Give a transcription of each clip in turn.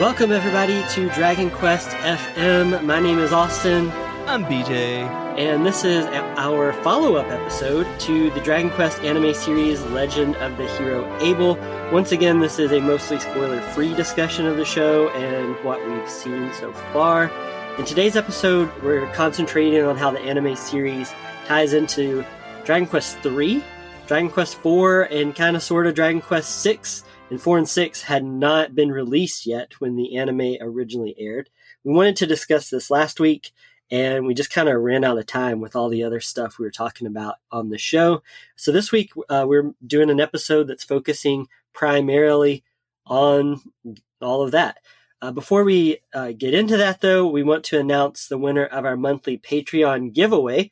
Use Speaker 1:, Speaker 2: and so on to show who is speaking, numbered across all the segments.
Speaker 1: Welcome, everybody, to Dragon Quest FM. My name is Austin,
Speaker 2: I'm BJ.
Speaker 1: and this is our follow up episode to the Dragon Quest anime series Legend of the Hero Abel. Once again, this is a mostly spoiler free discussion of the show and what we've seen so far. In today's episode, we're concentrating on how the anime series ties into Dragon Quest III, Dragon Quest IV, and kind of sort of Dragon Quest VI. And 4 and 6 had not been released yet when the anime originally aired. We wanted to discuss this last week, and we just kind of ran out of time with all the other stuff we were talking about on the show. So this week, uh, we're doing an episode that's focusing primarily on all of that. Uh, before we uh, get into that, though, we want to announce the winner of our monthly Patreon giveaway.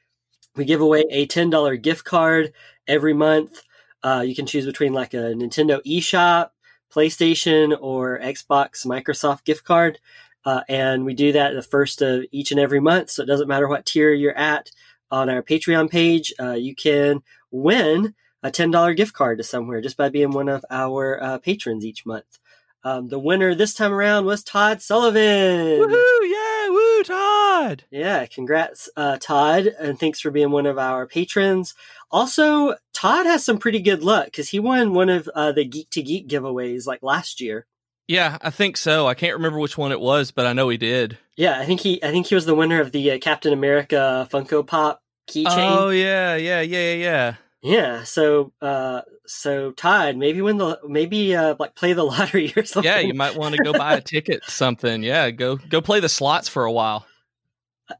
Speaker 1: We give away a $10 gift card every month. Uh, you can choose between like a Nintendo eShop, PlayStation, or Xbox Microsoft gift card. Uh, and we do that the first of each and every month. So it doesn't matter what tier you're at on our Patreon page, uh, you can win a $10 gift card to somewhere just by being one of our uh, patrons each month. Um, the winner this time around was Todd Sullivan.
Speaker 2: Woohoo! Yeah, woo, Todd.
Speaker 1: Yeah, congrats, uh, Todd, and thanks for being one of our patrons. Also, Todd has some pretty good luck because he won one of uh, the Geek to Geek giveaways like last year.
Speaker 2: Yeah, I think so. I can't remember which one it was, but I know he did.
Speaker 1: Yeah, I think he, I think he was the winner of the uh, Captain America Funko Pop keychain.
Speaker 2: Oh yeah, yeah, yeah, yeah, yeah.
Speaker 1: So, uh, so Todd, maybe when the, maybe uh, like play the lottery or something.
Speaker 2: Yeah, you might want to go buy a ticket, something. Yeah, go go play the slots for a while.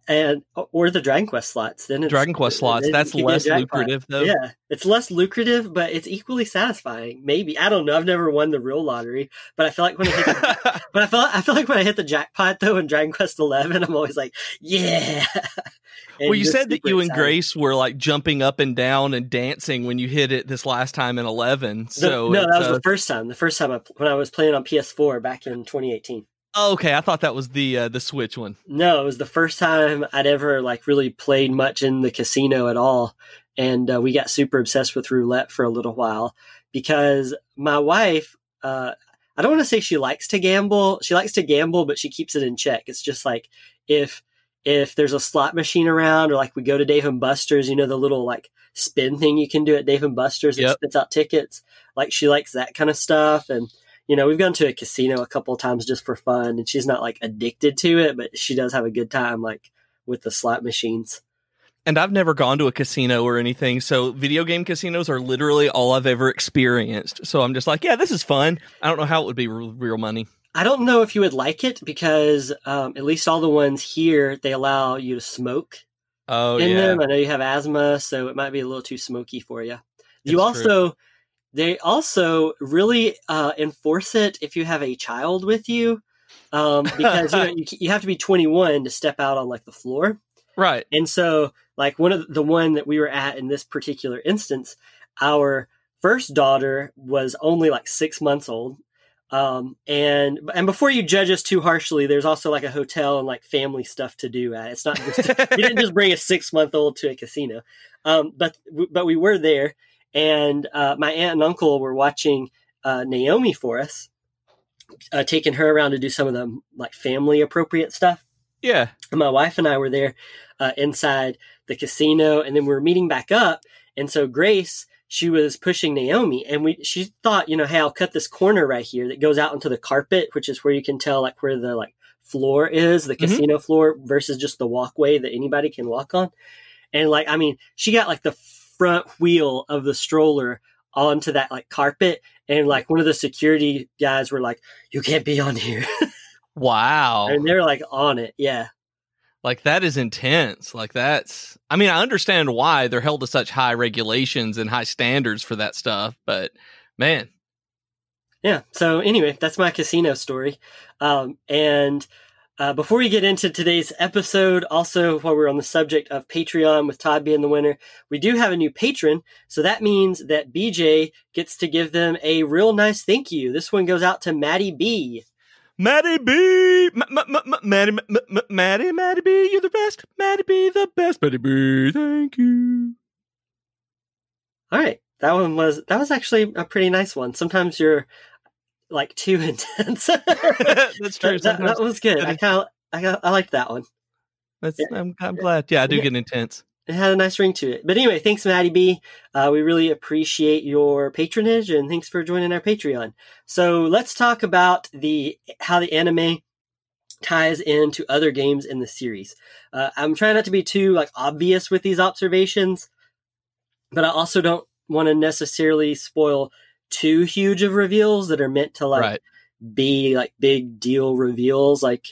Speaker 1: And or the Dragon Quest slots. Then it's,
Speaker 2: Dragon Quest slots. That's less lucrative though.
Speaker 1: Yeah, it's less lucrative, but it's equally satisfying. Maybe I don't know. I've never won the real lottery, but I feel like when I hit the, but I feel I feel like when I hit the jackpot though in Dragon Quest Eleven, I'm always like, yeah.
Speaker 2: Well, you said that you and. Grace were like jumping up and down and dancing when you hit it this last time in eleven.
Speaker 1: The-
Speaker 2: So
Speaker 1: no, that was
Speaker 2: uh,
Speaker 1: the first time. The first time I, when I was playing on PS4 back in 2018.
Speaker 2: Oh, okay. I thought that was the uh, the Switch one.
Speaker 1: No, it was the first time I'd ever like really played much in the casino at all, and uh, we got super obsessed with roulette for a little while because my wife, uh, I don't want to say she likes to gamble. She likes to gamble, but she keeps it in check. It's just like if if there's a slot machine around, or like we go to Dave and Buster's, you know, the little like spin thing you can do at Dave and Buster's that
Speaker 2: Yep.
Speaker 1: spits out tickets. Like she likes that kind of stuff, and you know, we've gone to a casino a couple of times just for fun, and she's not like addicted to it, but she does have a good time like with the slot machines.
Speaker 2: And I've never gone to a casino or anything, so video game casinos are literally all I've ever experienced. So I'm just like, yeah, this is fun. I don't know how it would be real, money.
Speaker 1: I don't know if you would like it because um, at least all the ones here they allow you to smoke
Speaker 2: Oh
Speaker 1: in
Speaker 2: yeah,
Speaker 1: them. I know you have asthma, so it might be a little too smoky for you. You
Speaker 2: It's
Speaker 1: also they also really uh, enforce it if you have a child with you. Um, because you know you, you have to be 21 to step out on like the floor.
Speaker 2: right.
Speaker 1: And so, like one of the one that we were at in this particular instance, our first daughter was only like six months old. Um, and and before you judge us too harshly, there's also like a hotel and like family stuff to do at. It's not just you didn't just bring a six month old to a casino. Um, but but we were there, and uh, my aunt and uncle were watching uh, Naomi for us, uh, taking her around to do some of the like family appropriate stuff
Speaker 2: Yeah.
Speaker 1: and my wife and I were there uh, inside the casino, and then we were meeting back up. And so Grace, she was pushing Naomi, and we she thought, you know, hey, I'll cut this corner right here that goes out into the carpet, which is where you can tell like where the like floor is, the
Speaker 2: Mhm.
Speaker 1: casino floor versus just the walkway that anybody can walk on. And like, I mean, she got like the front wheel of the stroller onto that like carpet, and like one of the security guys were like, "You can't be on here,"
Speaker 2: Wow.
Speaker 1: and they're like on it, yeah.
Speaker 2: Like that is intense. Like that's I mean, I understand why they're held to such high regulations and high standards for that stuff, but man,
Speaker 1: Yeah. So anyway, that's my casino story. Um, and uh, before we get into today's episode, also while we're on the subject of Patreon with Todd being the winner, we do have a new patron. So that means that BJ gets to give them a real nice thank you. This one goes out to Maddie B.
Speaker 2: Maddie B, M- M- M- M- Maddie, Maddie, Maddie B, you're the best. Maddie B, the best. Maddie B, thank you.
Speaker 1: All right. That one was that was actually a pretty nice one. Sometimes your like too intense.
Speaker 2: That's true.
Speaker 1: that, that, was good. I kind of I, I liked that one.
Speaker 2: That's, I'm, I'm glad. Yeah, I do
Speaker 1: Yeah.
Speaker 2: get intense.
Speaker 1: It had a nice ring to it. But anyway, thanks, Maddie B. Uh, we really appreciate your patronage and thanks for joining our Patreon. So let's talk about the how the anime ties into other games in the series. Uh, I'm trying not to be too like obvious with these observations, but I also don't want to necessarily spoil too huge of reveals that are meant to like
Speaker 2: right.
Speaker 1: be like big deal reveals, like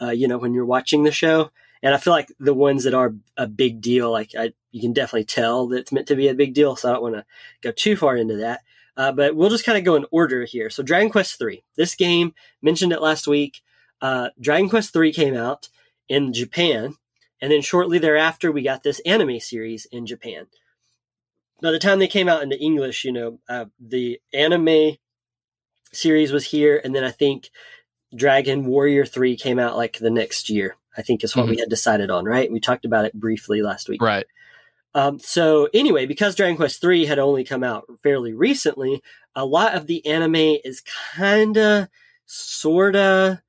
Speaker 1: uh, you know when you're watching the show. And I feel like the ones that are a big deal, like I, you can definitely tell that it's meant to be a big deal. So I don't want to go too far into that. Uh, but we'll just kind of go in order here. So Dragon Quest III, this game mentioned it last week. Uh, Dragon Quest III came out in Japan, and then shortly thereafter we got this anime series in Japan. By the time they came out into English, you know, uh, the anime series was here, and then I think Dragon Warrior 3 came out like the next year. I think is what we had decided on, right? We talked about it briefly last week.
Speaker 2: Right.
Speaker 1: Um, so anyway, because Dragon Quest III had only come out fairly recently, a lot of the anime is kinda, sorta,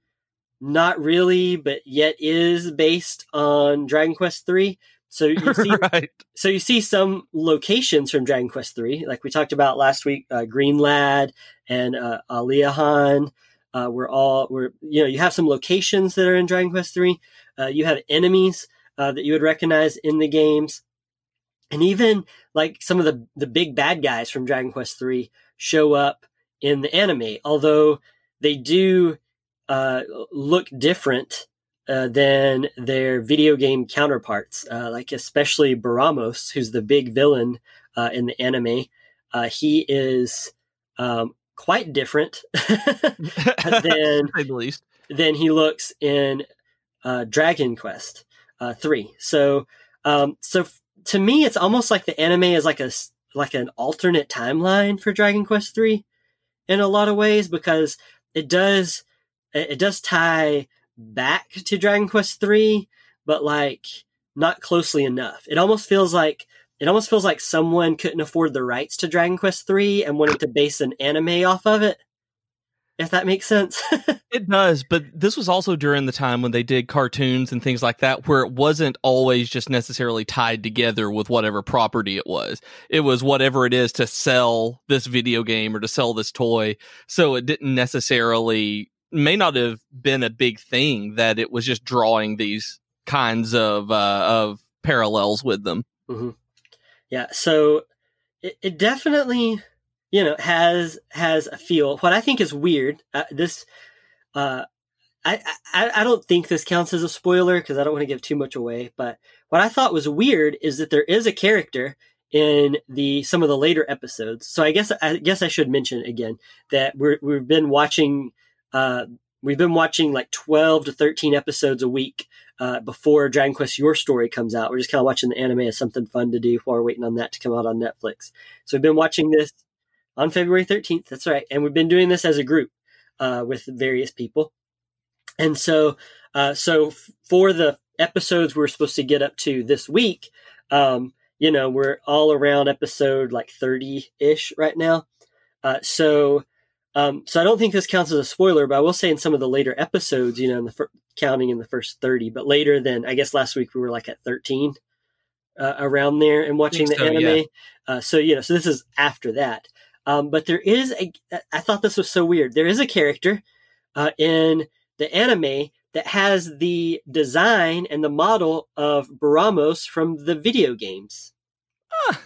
Speaker 1: not really, but yet is based on Dragon Quest III. So you see,
Speaker 2: right.
Speaker 1: so you see some locations from Dragon Quest III, like we talked about last week. Uh, Green Lad and uh, Aliahan uh, were all were you know you have some locations that are in Dragon Quest III. Uh, you have enemies uh, that you would recognize in the games, and even like some of the the big bad guys from Dragon Quest III show up in the anime, although they do uh, look different uh, than their video game counterparts, uh, like especially Baramos, who's the big villain uh, in the anime. Uh, he is um, quite different than
Speaker 2: to the least.
Speaker 1: than he looks in uh, Dragon Quest uh, three. So, um, so f- to me, it's almost like the anime is like a like an alternate timeline for Dragon Quest three in a lot of ways because it does it it does tie back to Dragon Quest three, but like not closely enough. It almost feels like it almost feels like someone couldn't afford the rights to Dragon Quest three and wanted to base an anime off of it. If that makes sense.
Speaker 2: It does, but this was also during the time when they did cartoons and things like that, where it wasn't always just necessarily tied together with whatever property it was. It was whatever it is to sell this video game or to sell this toy. So it didn't necessarily, may not have been a big thing that it was just drawing these kinds of, uh, of parallels with them.
Speaker 1: Yeah, so it, it definitely, you know, has has a feel. What I think is weird, uh, this, uh, I, I I don't think this counts as a spoiler because I don't want to give too much away. But what I thought was weird is that there is a character in the some of the later episodes. So I guess I guess I should mention again that we're we've been watching. Uh, we've been watching like 12 to 13 episodes a week uh, before Dragon Quest Your Story comes out. We're just kind of watching the anime as something fun to do while we're waiting on that to come out on Netflix. So we've been watching this on February 13th. That's right. And we've been doing this as a group uh, with various people. And so, uh, so for the episodes we're supposed to get up to this week, um, you know, we're all around episode like 30 ish right now. Uh, so, um, so I don't think this counts as a spoiler, but I will say in some of the later episodes, you know, in the fir- counting in the first 30, but later than I guess last week we were like at 13 uh, around there and watching the
Speaker 2: so,
Speaker 1: anime.
Speaker 2: yeah.
Speaker 1: Uh, so, you know, so this is after that. Um, but there is a, I thought this was so weird. There is a character uh, in the anime that has the design and the model of Baramos from the video games.
Speaker 2: Ah.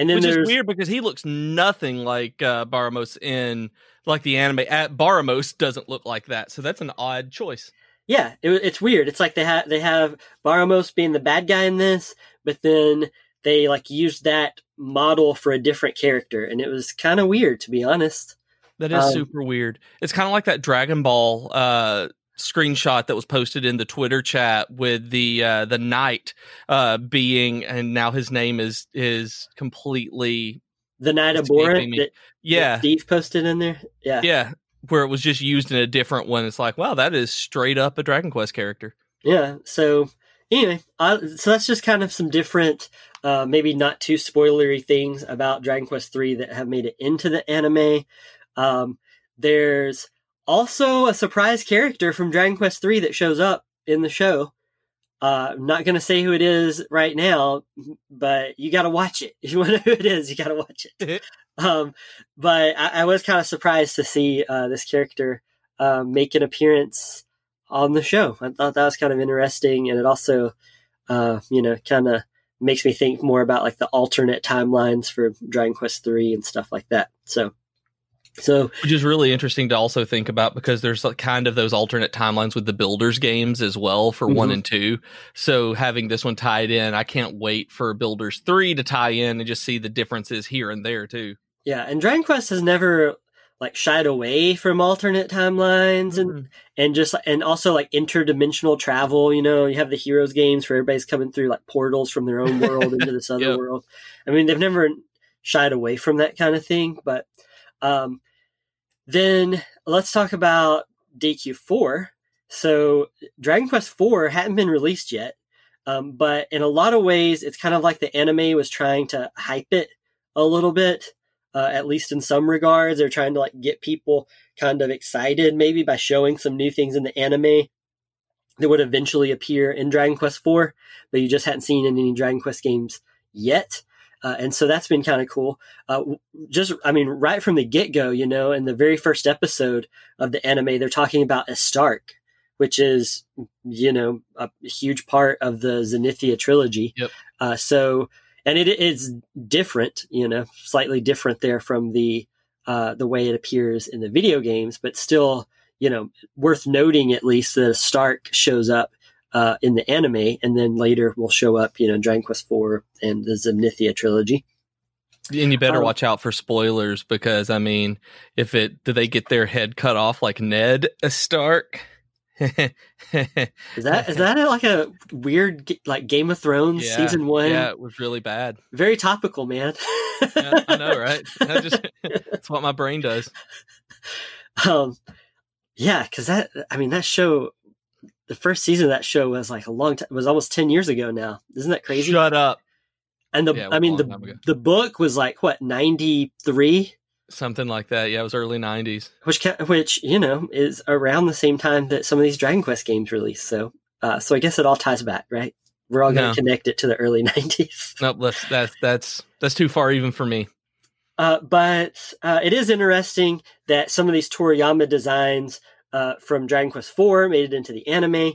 Speaker 1: And then
Speaker 2: Which is weird because he looks nothing like uh, Baramos in like the anime. At Baramos doesn't look like that, so that's an odd choice.
Speaker 1: Yeah, it, it's weird. It's like they have they have Baramos being the bad guy in this, but then they like used that model for a different character, and it was kind of weird to be honest.
Speaker 2: That is
Speaker 1: Um,
Speaker 2: super weird. It's kind of like that Dragon Ball uh, screenshot that was posted in the Twitter chat with the uh, the knight uh, being, and now his name is is completely
Speaker 1: The knight of Boran
Speaker 2: me.
Speaker 1: that,
Speaker 2: yeah
Speaker 1: Steve posted in there. Yeah,
Speaker 2: yeah where it was just used in a different one. It's like wow, that is straight up a Dragon Quest character.
Speaker 1: yeah. So anyway, I, so that's just kind of some different, uh, maybe not too spoilery things about Dragon Quest three that have made it into the anime. Um, there's also a surprise character from Dragon Quest III that shows up in the show. Uh, I'm not going to say who it is right now, but you got to watch it. If you want to know who it is, you got to watch it. um, but I, I was kind of surprised to see uh, this character uh, make an appearance on the show. I thought that was kind of interesting, and it also, uh, you know, kind of makes me think more about like the alternate timelines for Dragon Quest three and stuff like that. So so,
Speaker 2: which is really interesting to also think about because there's kind of those alternate timelines with the builders games as well for mm-hmm. one and two. So having this one tied in, I can't wait for builders three to tie in and just see the differences here and there too.
Speaker 1: Yeah, and Dragon Quest has never like shied away from alternate timelines and mm-hmm. and just and also like interdimensional travel. You know, you have the Heroes games where everybody's coming through like portals from their own world into this other yep. world. I mean, they've never shied away from that kind of thing, but um, then let's talk about DQ4. So Dragon Quest IV hadn't been released yet, um, but in a lot of ways, it's kind of like the anime was trying to hype it a little bit. Uh, at least in some regards, they're trying to like get people kind of excited, maybe by showing some new things in the anime that would eventually appear in Dragon Quest IV, but you just hadn't seen in any Dragon Quest games yet. Uh, and so that's been kind of cool. Uh, just, I mean, right from the get go, you know, in the very first episode of the anime, they're talking about Estark, which is, you know, a huge part of the Zenithia trilogy.
Speaker 2: Yep.
Speaker 1: Uh, so, and it is different, you know, slightly different there from the uh, the way it appears in the video games, but still, you know, worth noting at least that Stark shows up uh, in the anime, and then later will show up, you know, Dragon Quest IV and the Zenithia trilogy.
Speaker 2: And you better um, watch out for spoilers because I mean, if it do they get their head cut off like Ned Stark?
Speaker 1: is that is that like a weird like Game of Thrones
Speaker 2: yeah,
Speaker 1: season one?
Speaker 2: Yeah, it was really bad.
Speaker 1: Very topical, man.
Speaker 2: yeah, I know, right? I just that's what my brain does.
Speaker 1: Um, yeah, because that I mean that show the first season of that show was like a long time was almost 10 years ago now. Isn't that crazy?
Speaker 2: Shut up.
Speaker 1: And the yeah, i mean the the book was like what 93
Speaker 2: something like that. Yeah it was early 90s
Speaker 1: which which you know is around the same time that some of these dragon quest games released so uh, so i guess it all ties back right? We're all going to no. connect it to the early 90s
Speaker 2: nope that's that's that's that's too far even for me.
Speaker 1: Uh, but uh, it is interesting that some of these toriyama designs uh, from Dragon Quest IV made it into the anime.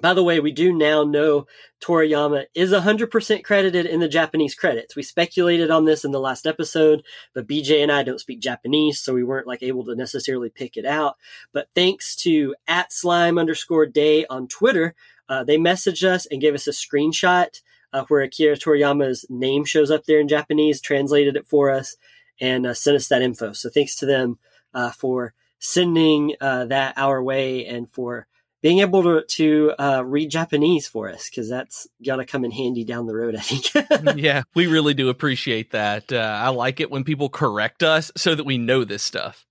Speaker 1: By the way, we do now know Toriyama is 100% credited in the Japanese credits. We speculated on this in the last episode, but BJ and I don't speak Japanese, so we weren't like able to necessarily pick it out. But thanks to at slime underscore day on Twitter, uh, they messaged us and gave us a screenshot uh, where Akira Toriyama's name shows up there in Japanese, translated it for us, and uh, sent us that info. So thanks to them uh, for sending uh, that our way and for being able to, to uh, read Japanese for us because that's gonna come in handy down the road. I think.
Speaker 2: yeah, we really do appreciate that. Uh, I like it when people correct us so that we know this stuff.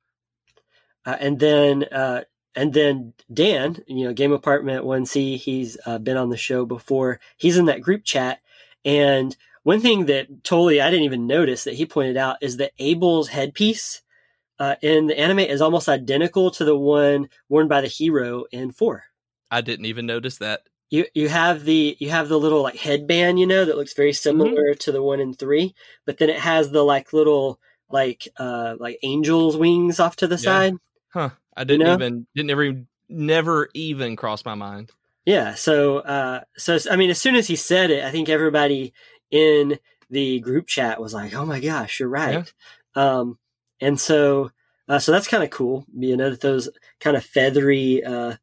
Speaker 1: Uh, and then, uh, and then Dan, you know, Game Apartment One C, he's uh, been on the show before. He's in that group chat, and one thing that totally I didn't even notice that he pointed out is that Abel's headpiece uh, in the anime is almost identical to the one worn by the hero in four.
Speaker 2: I didn't even notice that.
Speaker 1: You you have the you have the little like headband, you know, that looks very similar mm-hmm. to the one in three, but then it has the like little like uh like angel's wings off to the yeah. side.
Speaker 2: Huh. I didn't you know? even didn't ever never even cross my mind.
Speaker 1: Yeah, so uh so I mean as soon as he said it, I think everybody in the group chat was like, "Oh my gosh, you're right." Yeah. Um and so, uh, so that's kind of cool, you know, that those kind of feathery uh,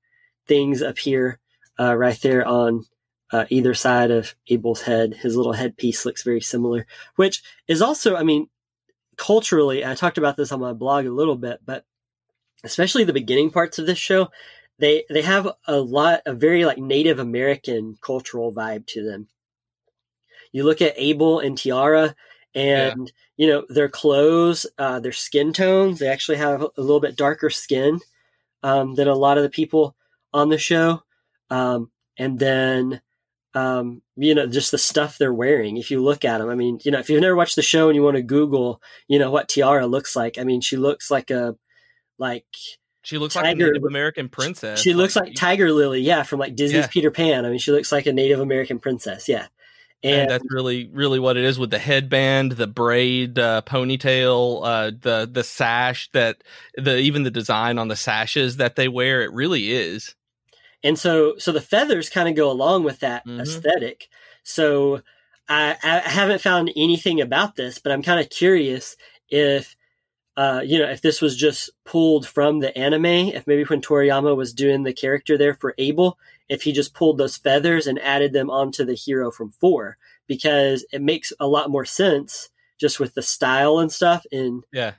Speaker 1: things appear uh, right there on uh, either side of Abel's head. His little headpiece looks very similar, which is also, I mean, culturally, I talked about this on my blog a little bit, but especially the beginning parts of this show, they they have a lot a very like Native American cultural vibe to them. You look at Abel and Tiara, and yeah. you know their clothes uh, their skin tones they actually have a little bit darker skin um, than a lot of the people on the show um, and then um, you know just the stuff they're wearing if you look at them i mean you know if you've never watched the show and you want to google you know what tiara looks like i mean she looks like a like
Speaker 2: she looks like a Native American princess.
Speaker 1: she looks like Tiger Lily, yeah, from like Disney's
Speaker 2: Yeah.
Speaker 1: Peter Pan. I mean, she looks like a Native American princess, yeah.
Speaker 2: And
Speaker 1: And
Speaker 2: that's really really what it is with the headband the braid uh, ponytail uh, the the sash that the even the design on the sashes that they wear it really is
Speaker 1: and so so the feathers kind of go along with that
Speaker 2: Mhm.
Speaker 1: aesthetic. So I, I haven't found anything about this, but I'm kind of curious if uh, you know if this was just pulled from the anime. If maybe when Toriyama was doing the character there for Abel, if he just pulled those feathers and added them onto the hero from four, because it makes a lot more sense just with the style and stuff in
Speaker 2: yeah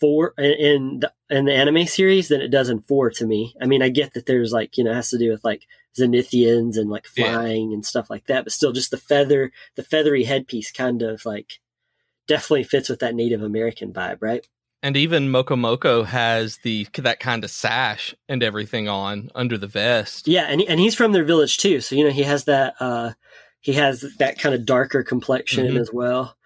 Speaker 1: four in the, in the anime series than it does in four to me. I mean, I get that there's like you know it has to do with like Zenithians and like
Speaker 2: Yeah.
Speaker 1: flying and stuff like that, but still, just the feather, the feathery headpiece, kind of like definitely fits with that Native American vibe, right?
Speaker 2: And even Moko Moko has the that kind of sash and everything on under the vest
Speaker 1: Yeah, and and he's from their village too, so you know he has that uh he has that kind of darker complexion
Speaker 2: Mhm.
Speaker 1: as well.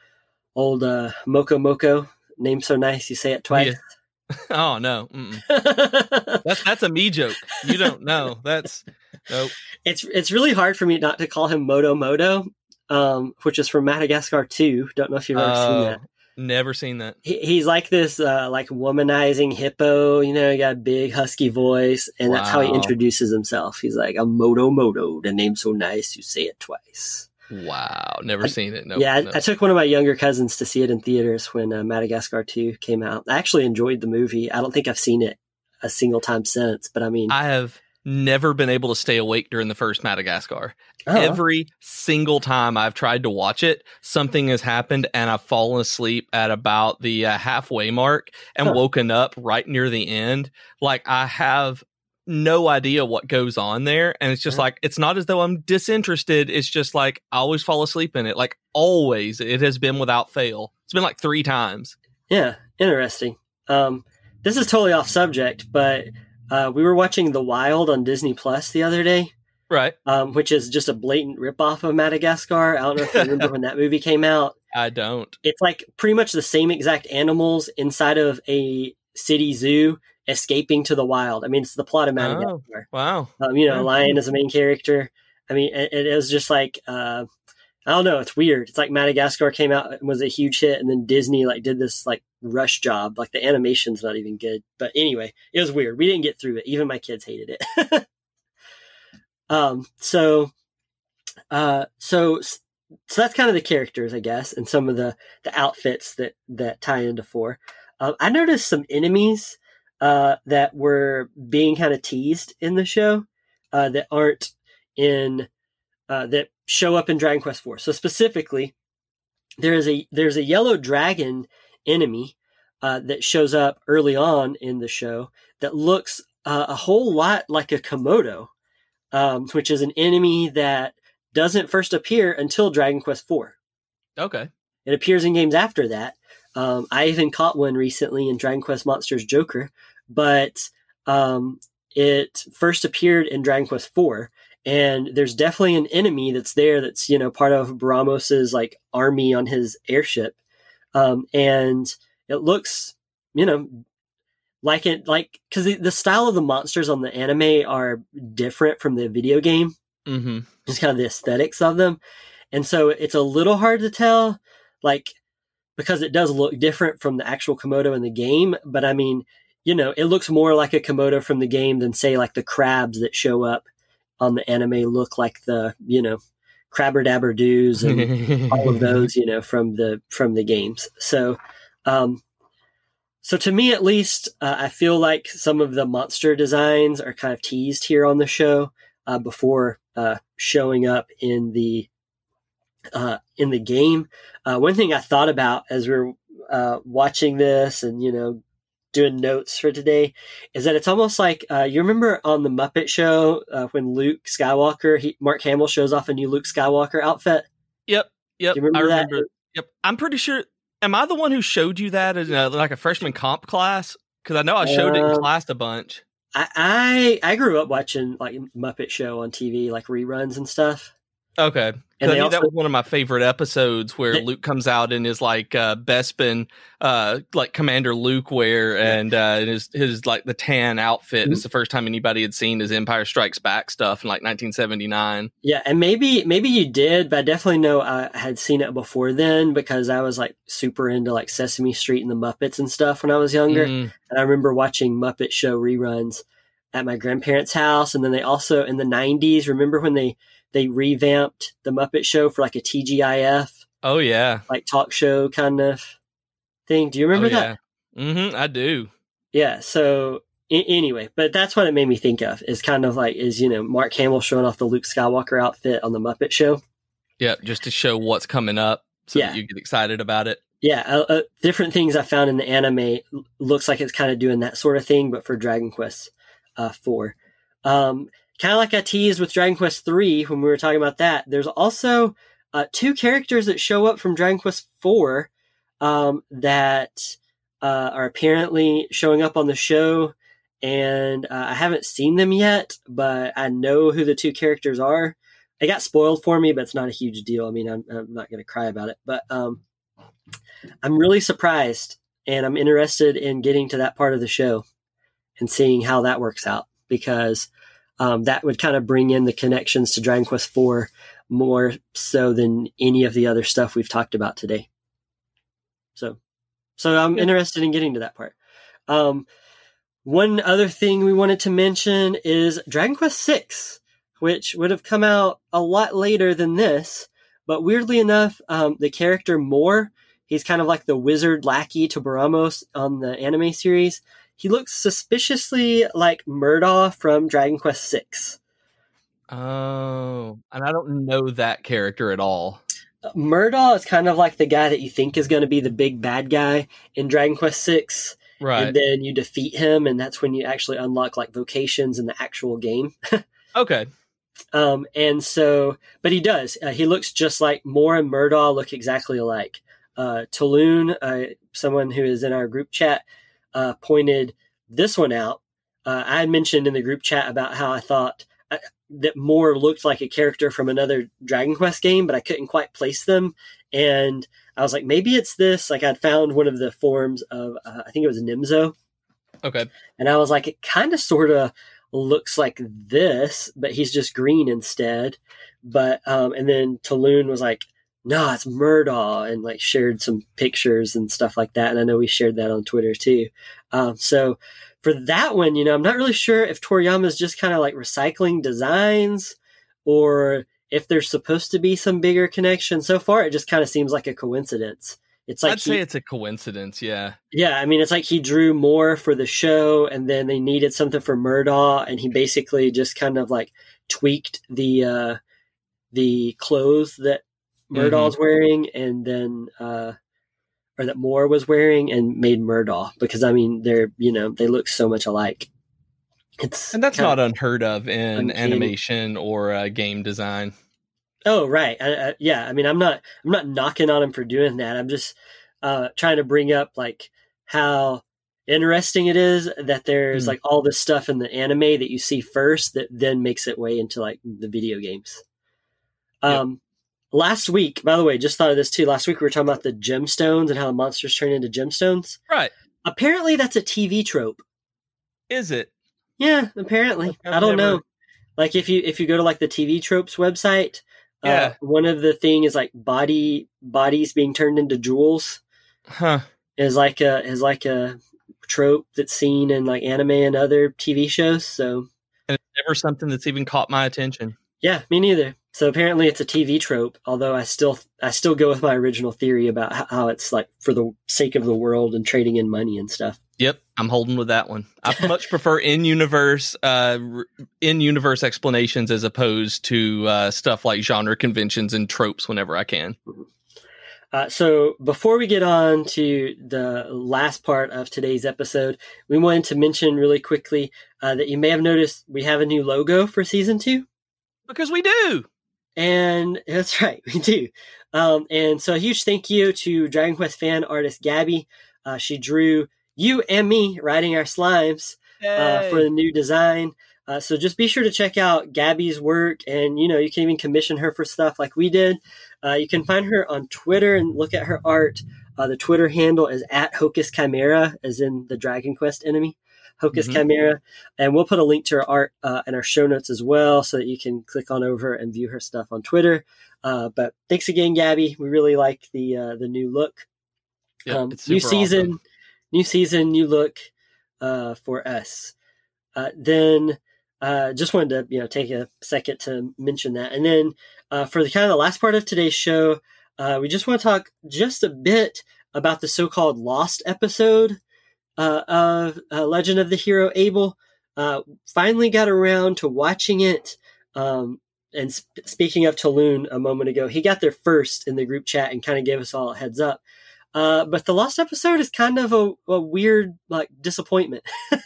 Speaker 1: Old uh, Moko Moko, name so nice, you say it twice.
Speaker 2: oh no that's that's a me joke you don't know that's nope
Speaker 1: it's it's really hard for me not to call him Moto Moto, um, which is from Madagascar too. Don't know if you've ever seen
Speaker 2: Oh,
Speaker 1: that.
Speaker 2: Never seen that
Speaker 1: He, he's like this uh, like womanizing hippo. You know, he got a big husky voice, and that's how he introduces himself. He's like, "I'm Moto Moto. The name's so nice, you say it twice."
Speaker 2: wow never
Speaker 1: I-
Speaker 2: seen it no
Speaker 1: yeah, I. I took one of my younger cousins to see it in theaters when uh, Madagascar 2 came out. I actually enjoyed the movie. I don't think I've seen it a single time since, but I mean,
Speaker 2: I have never been able to stay awake during the first Madagascar.
Speaker 1: oh,
Speaker 2: Every single time I've tried to watch it, something has happened and I've fallen asleep at about the uh, halfway mark and
Speaker 1: Huh.
Speaker 2: woken up right near the end. Like I have no idea what goes on there. And it's just
Speaker 1: Yeah.
Speaker 2: like, it's not as though I'm disinterested. It's just like I always fall asleep in it. Like always, it has been without fail. It's been like three times.
Speaker 1: yeah, interesting. Um, this is totally off subject, but uh, we were watching The Wild on Disney Plus the other day,
Speaker 2: Right.
Speaker 1: um, which is just a blatant ripoff of Madagascar. I don't know if you remember when that movie came out.
Speaker 2: I don't.
Speaker 1: It's like pretty much the same exact animals inside of a city zoo escaping to the wild. I mean, it's the plot of
Speaker 2: Oh.
Speaker 1: Madagascar.
Speaker 2: Wow.
Speaker 1: Um, you know, lion is the main character. I mean, it, it was just like uh, I don't know. It's weird. It's like Madagascar came out and was a huge hit, and then Disney like did this like rush job. Like the animation's not even good. But anyway, it was weird. We didn't get through it. Even my kids hated it. um. So, uh. So. So that's kind of the characters, I guess, and some of the the outfits that that tie into four. Um, I noticed some enemies uh, that were being kind of teased in the show uh, that aren't in uh, that show up in Dragon Quest IV. So specifically, there is a there's a yellow dragon enemy uh, that shows up early on in the show that looks uh, a whole lot like a Komodo, um, which is an enemy that doesn't first appear until Dragon Quest IV.
Speaker 2: Okay.
Speaker 1: It appears in games after that. Um, I even caught one recently in Dragon Quest Monsters Joker, but um, it first appeared in Dragon Quest IV. And there's definitely an enemy that's there that's you know part of Baramos's like army on his airship, um, and it looks you know like it like because the, the style of the monsters on the anime are different from the video game
Speaker 2: Mm-hmm.
Speaker 1: just kind of the aesthetics of them. And so it's a little hard to tell, like, because it does look different from the actual Komodo in the game. But I mean, you know, it looks more like a Komodo from the game than, say, like the crabs that show up on the anime look like the, you know, Crabber Dabber Doos and all of those, you know, from the from the games. So, um, so to me, at least, uh, I feel like some of the monster designs are kind of teased here on the show uh, before uh, showing up in the uh, in the game. Uh, one thing I thought about as we are uh, watching this and you know doing notes for today is that it's almost like uh, you remember on the Muppet Show uh, when Luke Skywalker, he, Mark Hamill shows off a new Luke Skywalker outfit.
Speaker 2: Yep. Yep.
Speaker 1: Remember
Speaker 2: I
Speaker 1: that?
Speaker 2: remember. Yep. I'm pretty sure. Am I the one who showed you that in a, like a freshman comp class? Because I know I showed it in
Speaker 1: Um,
Speaker 2: class a bunch.
Speaker 1: I, I I grew up watching like Muppet Show on TV, like reruns and stuff.
Speaker 2: Okay.
Speaker 1: And
Speaker 2: think that was one of my favorite episodes where
Speaker 1: They-
Speaker 2: Luke comes out in his like uh Bespin uh like Commander Luke wear and uh his his like the tan outfit.
Speaker 1: Mm-hmm.
Speaker 2: It's the first time anybody had seen his Empire Strikes Back stuff in like 1979.
Speaker 1: Yeah, and maybe maybe you did, but I definitely know I had seen it before then because I was like super into like Sesame Street and the Muppets and stuff when I was younger.
Speaker 2: Mm,
Speaker 1: And I remember watching Muppet Show reruns at my grandparents' house. And then they also in the '90s, remember when they they revamped the Muppet Show for like a TGIF
Speaker 2: oh yeah.
Speaker 1: like talk show kind of thing? Do you remember
Speaker 2: oh,
Speaker 1: that?
Speaker 2: yeah. Mm-hmm, I do.
Speaker 1: Yeah. So a- anyway, but that's what it made me think of. Is kind of like is you know Mark Hamill showing off the Luke Skywalker outfit on the Muppet Show.
Speaker 2: Yeah, just to show what's coming up so
Speaker 1: Yeah.
Speaker 2: that you get excited about it.
Speaker 1: Yeah, uh, uh, different things I found in the anime looks like it's kind of doing that sort of thing, but for Dragon Quest uh, Four, um, kind of like I teased with Dragon Quest Three when we were talking about that. There's also uh, two characters that show up from Dragon Quest Four um, that uh, are apparently showing up on the show, and uh, I haven't seen them yet, but I know who the two characters are. It got spoiled for me, but it's not a huge deal. I mean, I'm, I'm not going to cry about it, but um, I'm really surprised and I'm interested in getting to that part of the show and seeing how that works out because um, that would kind of bring in the connections to Dragon Quest IV more so than any of the other stuff we've talked about today. So, so I'm
Speaker 2: Yeah.
Speaker 1: interested in getting to that part. Um, one other thing we wanted to mention is Dragon Quest VI, which would have come out a lot later than this, but weirdly enough, um, the character Moore He's kind of like the wizard lackey to Baramos on the anime series. He looks suspiciously like Murdaw from Dragon Quest VI.
Speaker 2: Oh, and I don't know that character at all.
Speaker 1: Murdaw is kind of like the guy that you think is going to be the big bad guy in Dragon Quest VI,
Speaker 2: Right.
Speaker 1: and then you defeat him, and that's when you actually unlock like vocations in the actual game.
Speaker 2: okay.
Speaker 1: Um, and so, but he does. Uh, he looks just like Moore and Murdaw look exactly alike. Uh, Taloon, uh, someone who is in our group chat, uh, pointed this one out. Uh, I had mentioned in the group chat about how I thought uh, that Moore looked like a character from another Dragon Quest game, but I couldn't quite place them. And I was like, maybe it's this. Like I'd found one of the forms of, uh, I think it was Nimzo,
Speaker 2: Okay.
Speaker 1: and I was like, it kind of sort of looks like this, but he's just green instead. But um, and then Taloon was like, no, it's Murdaw, and like shared some pictures and stuff like that. And I know we shared that on Twitter too. Um, so for that one, you know, I'm not really sure if Toriyama is just kind of like recycling designs or if there's supposed to be some bigger connection. So far, it just kind of seems like a coincidence. It's like
Speaker 2: I'd
Speaker 1: he-
Speaker 2: say it's a coincidence. Yeah.
Speaker 1: yeah, I mean, it's like he drew Moore for the show, and then they needed something for Murdaw, and he basically just kind of like tweaked the uh, the clothes that Murdaw's wearing, and then uh, or that Moore was wearing, and made Murdaw because I mean, they're you know they look so much alike. It's
Speaker 2: And that's not unheard of in
Speaker 1: uncanny.
Speaker 2: animation or uh, game design.
Speaker 1: Oh right, I, I, yeah. I mean, I'm not I'm not knocking on him for doing that. I'm just uh, trying to bring up like how interesting it is that there's
Speaker 2: Hmm.
Speaker 1: like all this stuff in the anime that you see first that then makes it way into like the video games. Um, last week, by the way, just thought of this too. Last week we were talking about the gemstones and how the monsters turn into gemstones.
Speaker 2: Right.
Speaker 1: Apparently, that's a TV trope.
Speaker 2: Is it?
Speaker 1: Yeah, apparently.
Speaker 2: I've
Speaker 1: I don't
Speaker 2: never-
Speaker 1: know. Like if you if you go to like the TV tropes website, uh,
Speaker 2: Yeah.
Speaker 1: one of the thing is like body bodies being turned into jewels
Speaker 2: Huh.
Speaker 1: is like a is like a trope that's seen in like anime and other TV shows. So
Speaker 2: And it's never something that's even caught my attention.
Speaker 1: yeah, me neither. So apparently it's a TV trope. Although I still I still go with my original theory about how- it's like for the sake of the world and trading in money and stuff.
Speaker 2: Yep, I'm holding with that one. I much prefer in-universe, uh, in-universe explanations as opposed to uh, stuff like genre conventions and tropes. Whenever I can.
Speaker 1: Uh, so before we get on to the last part of today's episode, we wanted to mention really quickly uh, that you may have noticed we have a new logo for season two.
Speaker 2: Because we do.
Speaker 1: And that's right, we do. Um, and so a huge thank you to Dragon Quest fan artist Gabby. Uh, she drew you and me riding our slimes uh, for the new design. Uh, so just be sure to check out Gabby's work, and you know you can even commission her for stuff like we did. Uh, you can find her on Twitter and look at her art. Uh, the Twitter handle is at Hocus Chimera, as in the Dragon Quest enemy, Hocus
Speaker 2: Mhm.
Speaker 1: Chimera. And we'll put a link to her art uh, in our show notes as well, so that you can click on over and view her stuff on Twitter. Uh, but thanks again, Gabby. We really like the uh, the new look.
Speaker 2: Yep,
Speaker 1: um,
Speaker 2: it's
Speaker 1: new season,
Speaker 2: awesome.
Speaker 1: new season, new look uh, for us. Uh, then uh, just wanted to you know take a second to mention that, and then uh, for the kind of the last part of today's show, uh, we just want to talk just a bit about the so-called lost episode uh, of uh, Legend of the Hero Abel. Uh, finally got around to watching it. Um, and sp- speaking of Taloon a moment ago, he got there first in the group chat and kind of gave us all a heads up. Uh, but the lost episode is kind of a, a weird like disappointment.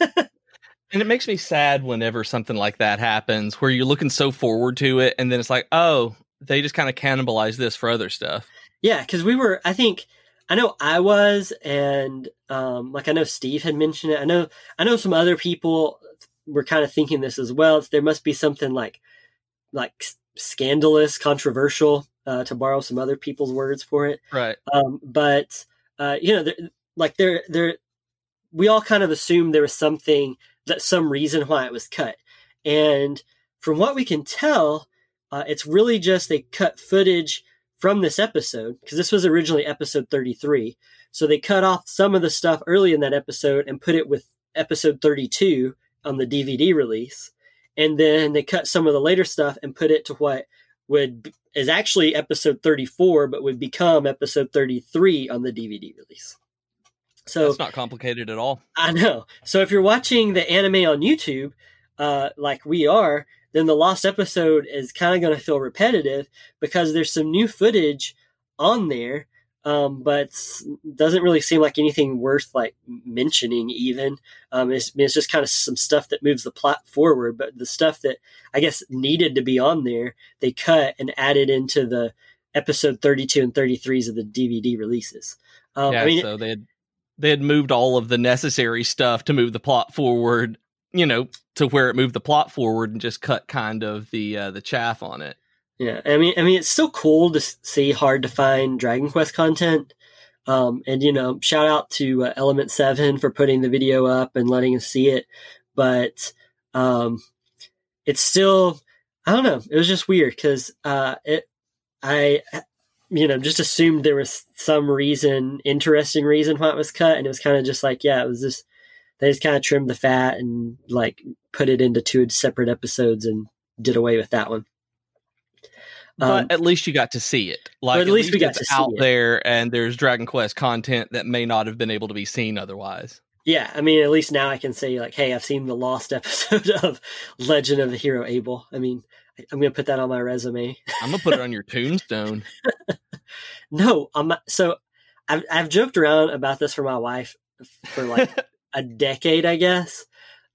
Speaker 2: And it makes me sad whenever something like that happens, where you're looking so forward to it, and then it's like, oh, they just kind of cannibalize this for other stuff.
Speaker 1: Yeah, because we were, I think, I know I was, and um, like I know Steve had mentioned it. I know, I know some other people were kind of thinking this as well. There must be something like, like scandalous, controversial, uh, to borrow some other people's words for it.
Speaker 2: Right.
Speaker 1: Um, but uh, you know, there, like there, there, we all kind of assumed there was something that some reason why it was cut, and from what we can tell, uh, it's really just they cut footage from this episode because this was originally episode 33. So they cut off some of the stuff early in that episode and put it with episode 32 on the DVD release. And then they cut some of the later stuff and put it to what would is actually episode 34 but would become episode 33 on the DVD release. So
Speaker 2: That's not complicated at all.
Speaker 1: I know. So if you're watching the anime on YouTube, uh, like we are, then the lost episode is kind of going to feel repetitive because there's some new footage on there, um, but doesn't really seem like anything worth like mentioning. Even um, it's, it's just kind of some stuff that moves the plot forward. But the stuff that I guess needed to be on there, they cut and added into the episode 32 and 33s of the DVD releases. Um,
Speaker 2: yeah.
Speaker 1: I mean,
Speaker 2: so they had they had moved all of the necessary stuff to move the plot forward. You know, to where it moved the plot forward and just cut kind of the uh, the chaff on it.
Speaker 1: Yeah, I mean, I mean, it's still cool to see hard to find Dragon Quest content. Um, and you know, shout out to uh, Element Seven for putting the video up and letting us see it. But um, it's still, I don't know. It was just weird because uh, it, I, you know, just assumed there was some reason, interesting reason why it was cut, and it was kind of just like, yeah, it was just they just kind of trimmed the fat and like put it into two separate episodes and did away with that one.
Speaker 2: But
Speaker 1: Um,
Speaker 2: at least you got to see it. Like
Speaker 1: at least we got to see
Speaker 2: out there, and there's Dragon Quest content that may not have been able to be seen otherwise.
Speaker 1: Yeah, I mean, at least now I can say like, "Hey, I've seen the lost episode of Legend of the Hero Abel." I mean, I'm gonna put that on my resume.
Speaker 2: I'm gonna put it on your tombstone.
Speaker 1: No, I'm not, so I've I've joked around about this for my wife for like a decade, I guess.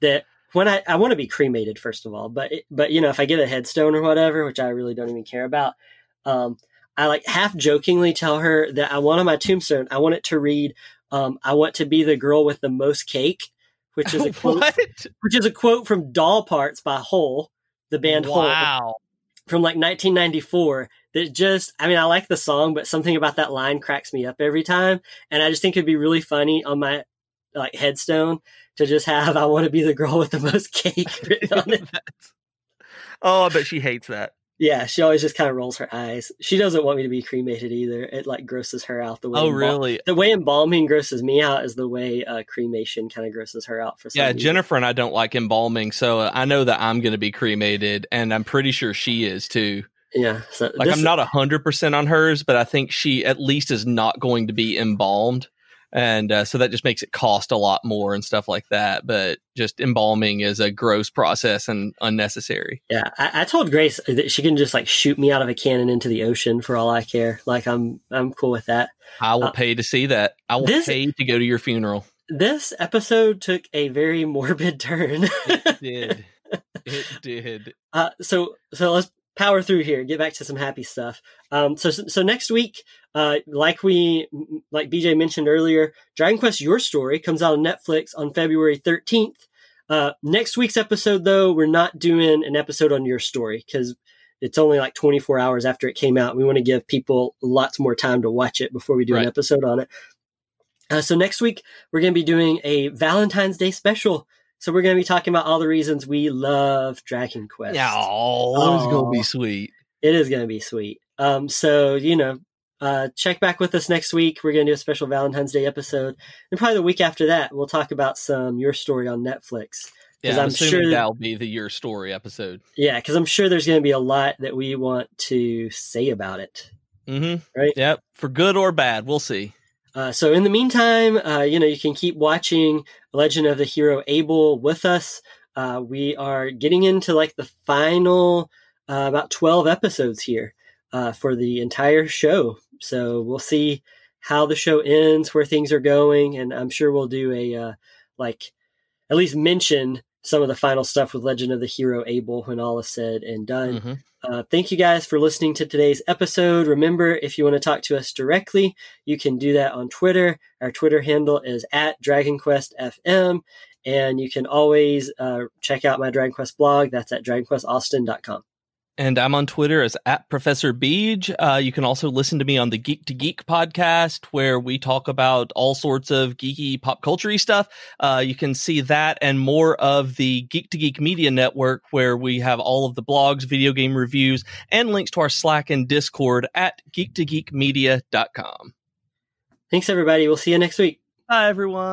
Speaker 1: That when I I want to be cremated first of all, but but you know if I get a headstone or whatever, which I really don't even care about, um, I like half jokingly tell her that I want on my tombstone. I want it to read, um, "I want to be the girl with the most cake," which is a quote which is a quote from Doll Parts by Hole, the band Hole,
Speaker 2: Wow.
Speaker 1: from like 1994. That just, I mean, I like the song, but something about that line cracks me up every time. And I just think it'd be really funny on my like headstone to just have "I want to be the girl with the most cake" written on it.
Speaker 2: Oh, I bet she hates that.
Speaker 1: Yeah, she always just kind of rolls her eyes. She doesn't want me to be cremated either. It like grosses her out the way.
Speaker 2: Oh, really?
Speaker 1: The way embalming grosses me out is the way uh, cremation kind of grosses her out for some
Speaker 2: Yeah,
Speaker 1: reason.
Speaker 2: Jennifer and I don't like embalming, so I know that I'm going to be cremated, and I'm pretty sure she is too.
Speaker 1: Yeah, so
Speaker 2: Like I'm not hundred percent on hers, but I think she at least is not going to be embalmed, and uh, so that just makes it cost a lot more and stuff like that. But just embalming is a gross process and unnecessary.
Speaker 1: Yeah, I, I told Grace that she can just like shoot me out of a cannon into the ocean for all I care. Like I'm, I'm cool with that.
Speaker 2: I will
Speaker 1: Uh,
Speaker 2: pay to see that. I will
Speaker 1: this-
Speaker 2: pay to go to your funeral.
Speaker 1: This episode took a very morbid turn.
Speaker 2: It did. it did.
Speaker 1: uh, so, so let's power through here. Get back to some happy stuff. Um, so, so next week, uh, like we, like BJ mentioned earlier, Dragon Quest: Your Story comes out on Netflix on February thirteenth. Uh, next week's episode, though, we're not doing an episode on your story because it's only like 24 hours after it came out. We want to give people lots more time to watch it before we do
Speaker 2: Right.
Speaker 1: an episode on it. Uh, so next week we're going to be doing a Valentine's Day special. So we're going to be talking about all the reasons we love Dragon Quest.
Speaker 2: Yeah, oh, it's gonna be sweet.
Speaker 1: It is going to be sweet. Um, so you know, uh, check back with us next week. We're going to do a special Valentine's Day episode, and probably the week after that, we'll talk about some your story on Netflix.
Speaker 2: Yeah,
Speaker 1: 'Cause
Speaker 2: I'm,
Speaker 1: I'm sure-
Speaker 2: that'll be the your story episode.
Speaker 1: Yeah, because I'm sure there's going to be a lot that we want to say about it.
Speaker 2: Mm-hmm.
Speaker 1: Right.
Speaker 2: Yep. For good or bad, we'll see.
Speaker 1: Uh, so in the meantime, uh, you know, you can keep watching Legend of the Hero Abel with us. Uh, we are getting into like the final uh, about 12 episodes here uh, for the entire show. So we'll see how the show ends, where things are going, and I'm sure we'll do a like at least mention some of the final stuff with Legend of the Hero Abel when all is said and done.
Speaker 2: Mhm.
Speaker 1: Uh, thank you guys for listening to today's episode. Remember, if you want to talk to us directly, you can do that on Twitter. Our Twitter handle is at DragonQuestFM. And you can always uh, check out my Dragon Quest blog. That's at DragonQuestAustin.com.
Speaker 2: And I'm on Twitter as at Professor Beej. Uh, you can also listen to me on the Geek to Geek podcast, where we talk about all sorts of geeky pop culture stuff. Uh, you can see that and more of the Geek to Geek Media Network, where we have all of the blogs, video game reviews, and links to our Slack and Discord at geektogeekmedia.com.
Speaker 1: Thanks, everybody. We'll see you next week.
Speaker 2: Bye, everyone.